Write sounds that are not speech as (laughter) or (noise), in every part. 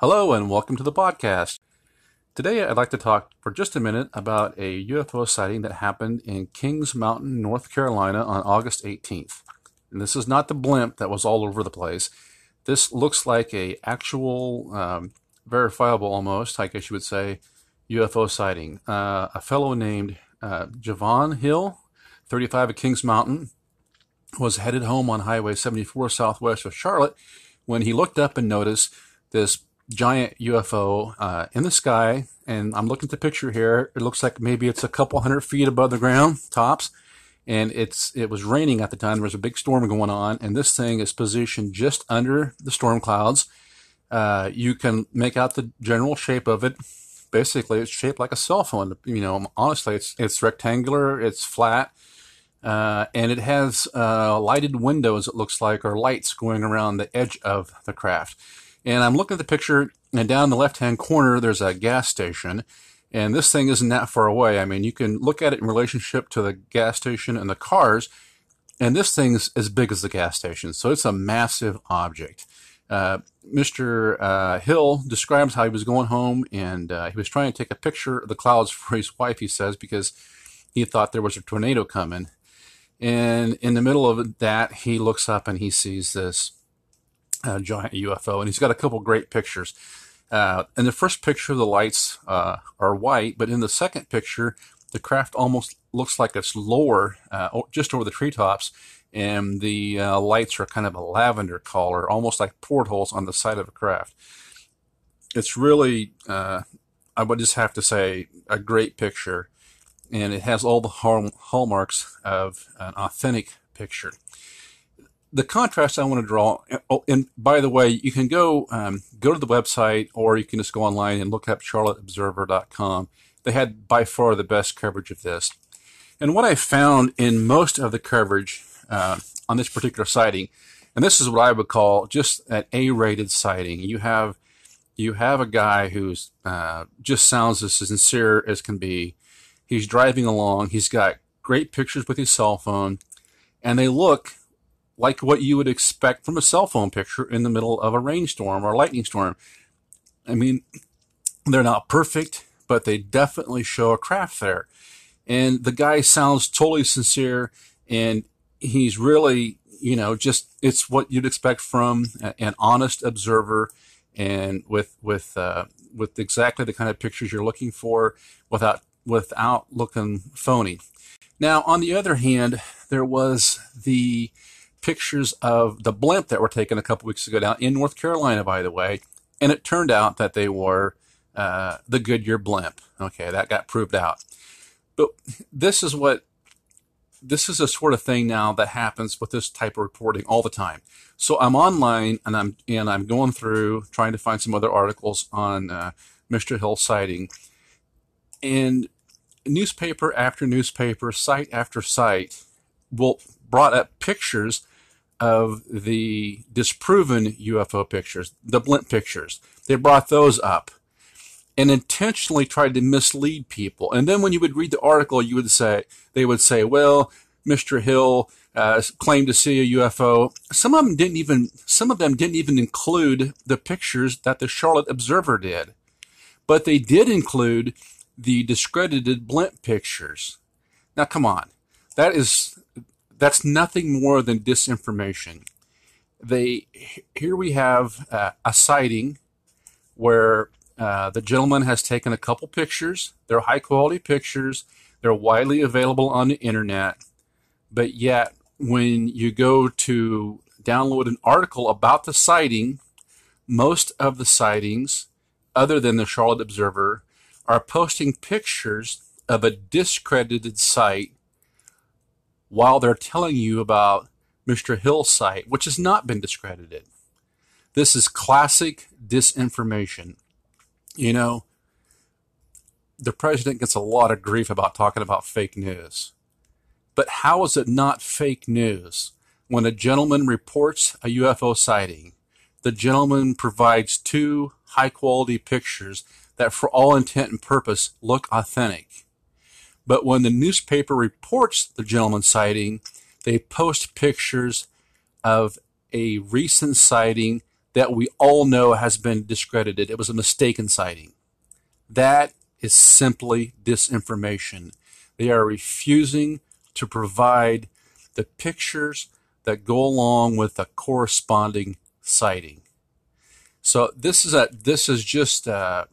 Hello, and welcome to the podcast. Today, I'd like to talk for just a minute about a UFO sighting that happened in Kings Mountain, North Carolina on August 18th. And this is not the blimp that was all over the place. This looks like a actual, um, verifiable almost, I guess you would say, UFO sighting. Uh, a fellow named uh, Javon Hill, 35 of Kings Mountain, was headed home on Highway 74 southwest of Charlotte when he looked up and noticed this giant UFO uh, in the sky. And I'm looking at the picture here. It looks like maybe it's a couple hundred feet above the ground, tops. And it's it was raining at the time. There was a big storm going on, and this thing is positioned just under the storm clouds. Uh, you can make out the general shape of it. Basically, it's shaped like a cell phone. You know, honestly, it's it's rectangular. It's flat. Uh, and it has uh, lighted windows, it looks like, or lights going around the edge of the craft. And I'm looking at the picture, and down the left hand corner, there's a gas station. And this thing isn't that far away. I mean, you can look at it in relationship to the gas station and the cars, and this thing's as big as the gas station. So it's a massive object. Uh, Mr. Uh, Hill describes how he was going home and uh, he was trying to take a picture of the clouds (laughs) for his wife, he says, because he thought there was a tornado coming. And in the middle of that, he looks up and he sees this uh, giant UFO, and he's got a couple great pictures. Uh, in the first picture, the lights uh, are white, but in the second picture, the craft almost looks like it's lower, uh, just over the treetops, and the uh, lights are kind of a lavender color, almost like portholes on the side of a craft. It's really, uh, I would just have to say, a great picture, and it has all the hallmarks of an authentic picture the contrast I want to draw, oh, and by the way, you can go um, go to the website or you can just go online and look up charlotteobserver.com. They had by far the best coverage of this. And what I found in most of the coverage uh, on this particular sighting, and this is what I would call just an A-rated sighting. You have you have a guy who's uh, just sounds as sincere as can be. He's driving along. He's got great pictures with his cell phone, and they look like what you would expect from a cell phone picture in the middle of a rainstorm or lightning storm. I mean, they're not perfect, but they definitely show a craft there. And the guy sounds totally sincere and he's really, you know, just it's what you'd expect from an honest observer and with with uh, with exactly the kind of pictures you're looking for without without looking phony. Now, on the other hand, there was the pictures of the blimp that were taken a couple weeks ago down in North Carolina, by the way, and it turned out that they were uh, the Goodyear blimp. Okay, that got proved out. But this is what this is a sort of thing now that happens with this type of reporting all the time. So I'm online and I'm and I'm going through trying to find some other articles on uh, Mr. Hill sighting, and newspaper after newspaper, site after site, will brought up pictures of the disproven UFO pictures, the blimp pictures. They brought those up and intentionally tried to mislead people. And then when you would read the article, you would say, they would say, well, Mr. Hill uh, claimed to see a UFO. Some of them didn't even, some of them didn't even include the pictures that the Charlotte Observer did, but they did include the discredited blimp pictures. Now, come on. That is, that's nothing more than disinformation. They here we have uh, a sighting where uh, the gentleman has taken a couple pictures. They're high quality pictures. They're widely available on the internet. But yet, when you go to download an article about the sighting, most of the sightings, other than the Charlotte Observer, are posting pictures of a discredited site while they're telling you about Mr. Hill's site, which has not been discredited. This is classic disinformation. You know, the president gets a lot of grief about talking about fake news. But how is it not fake news when a gentleman reports a UFO sighting? The gentleman provides two high quality pictures that, for all intent and purpose, look authentic. But when the newspaper reports the gentleman sighting, they post pictures of a recent sighting that we all know has been discredited. It was a mistaken sighting. That is simply disinformation. They are refusing to provide the pictures that go along with the corresponding sighting. So this is a this is just uh,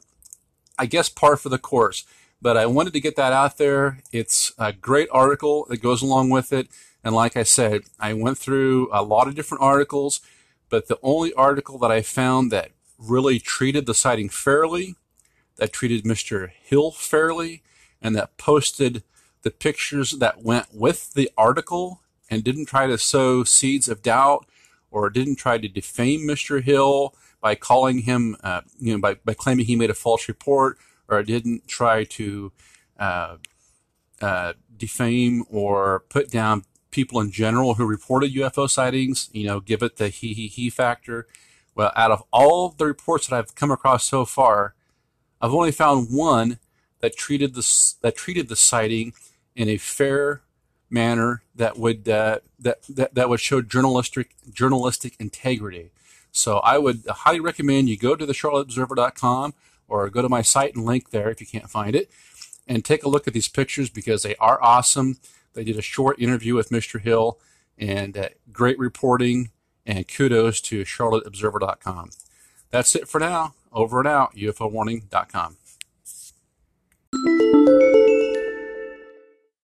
I guess par for the course. But I wanted to get that out there. It's a great article that goes along with it. And like I said, I went through a lot of different articles, but the only article that I found that really treated the sighting fairly, that treated Mr. Hill fairly, and that posted the pictures that went with the article and didn't try to sow seeds of doubt or didn't try to defame Mr. Hill by calling him, uh, you know, by, by claiming he made a false report or didn't try to uh, uh, defame or put down people in general who reported UFO sightings, you know, give it the he he he factor. Well, out of all the reports that I've come across so far, I've only found one that treated the that treated the sighting in a fair manner that would uh, that, that that would show journalistic journalistic integrity. So I would highly recommend you go to the charlotteobserver.com or go to my site and link there if you can't find it and take a look at these pictures because they are awesome. They did a short interview with Mr. Hill and uh, great reporting and kudos to charlotteobserver.com. That's it for now. Over and out, ufowarning.com.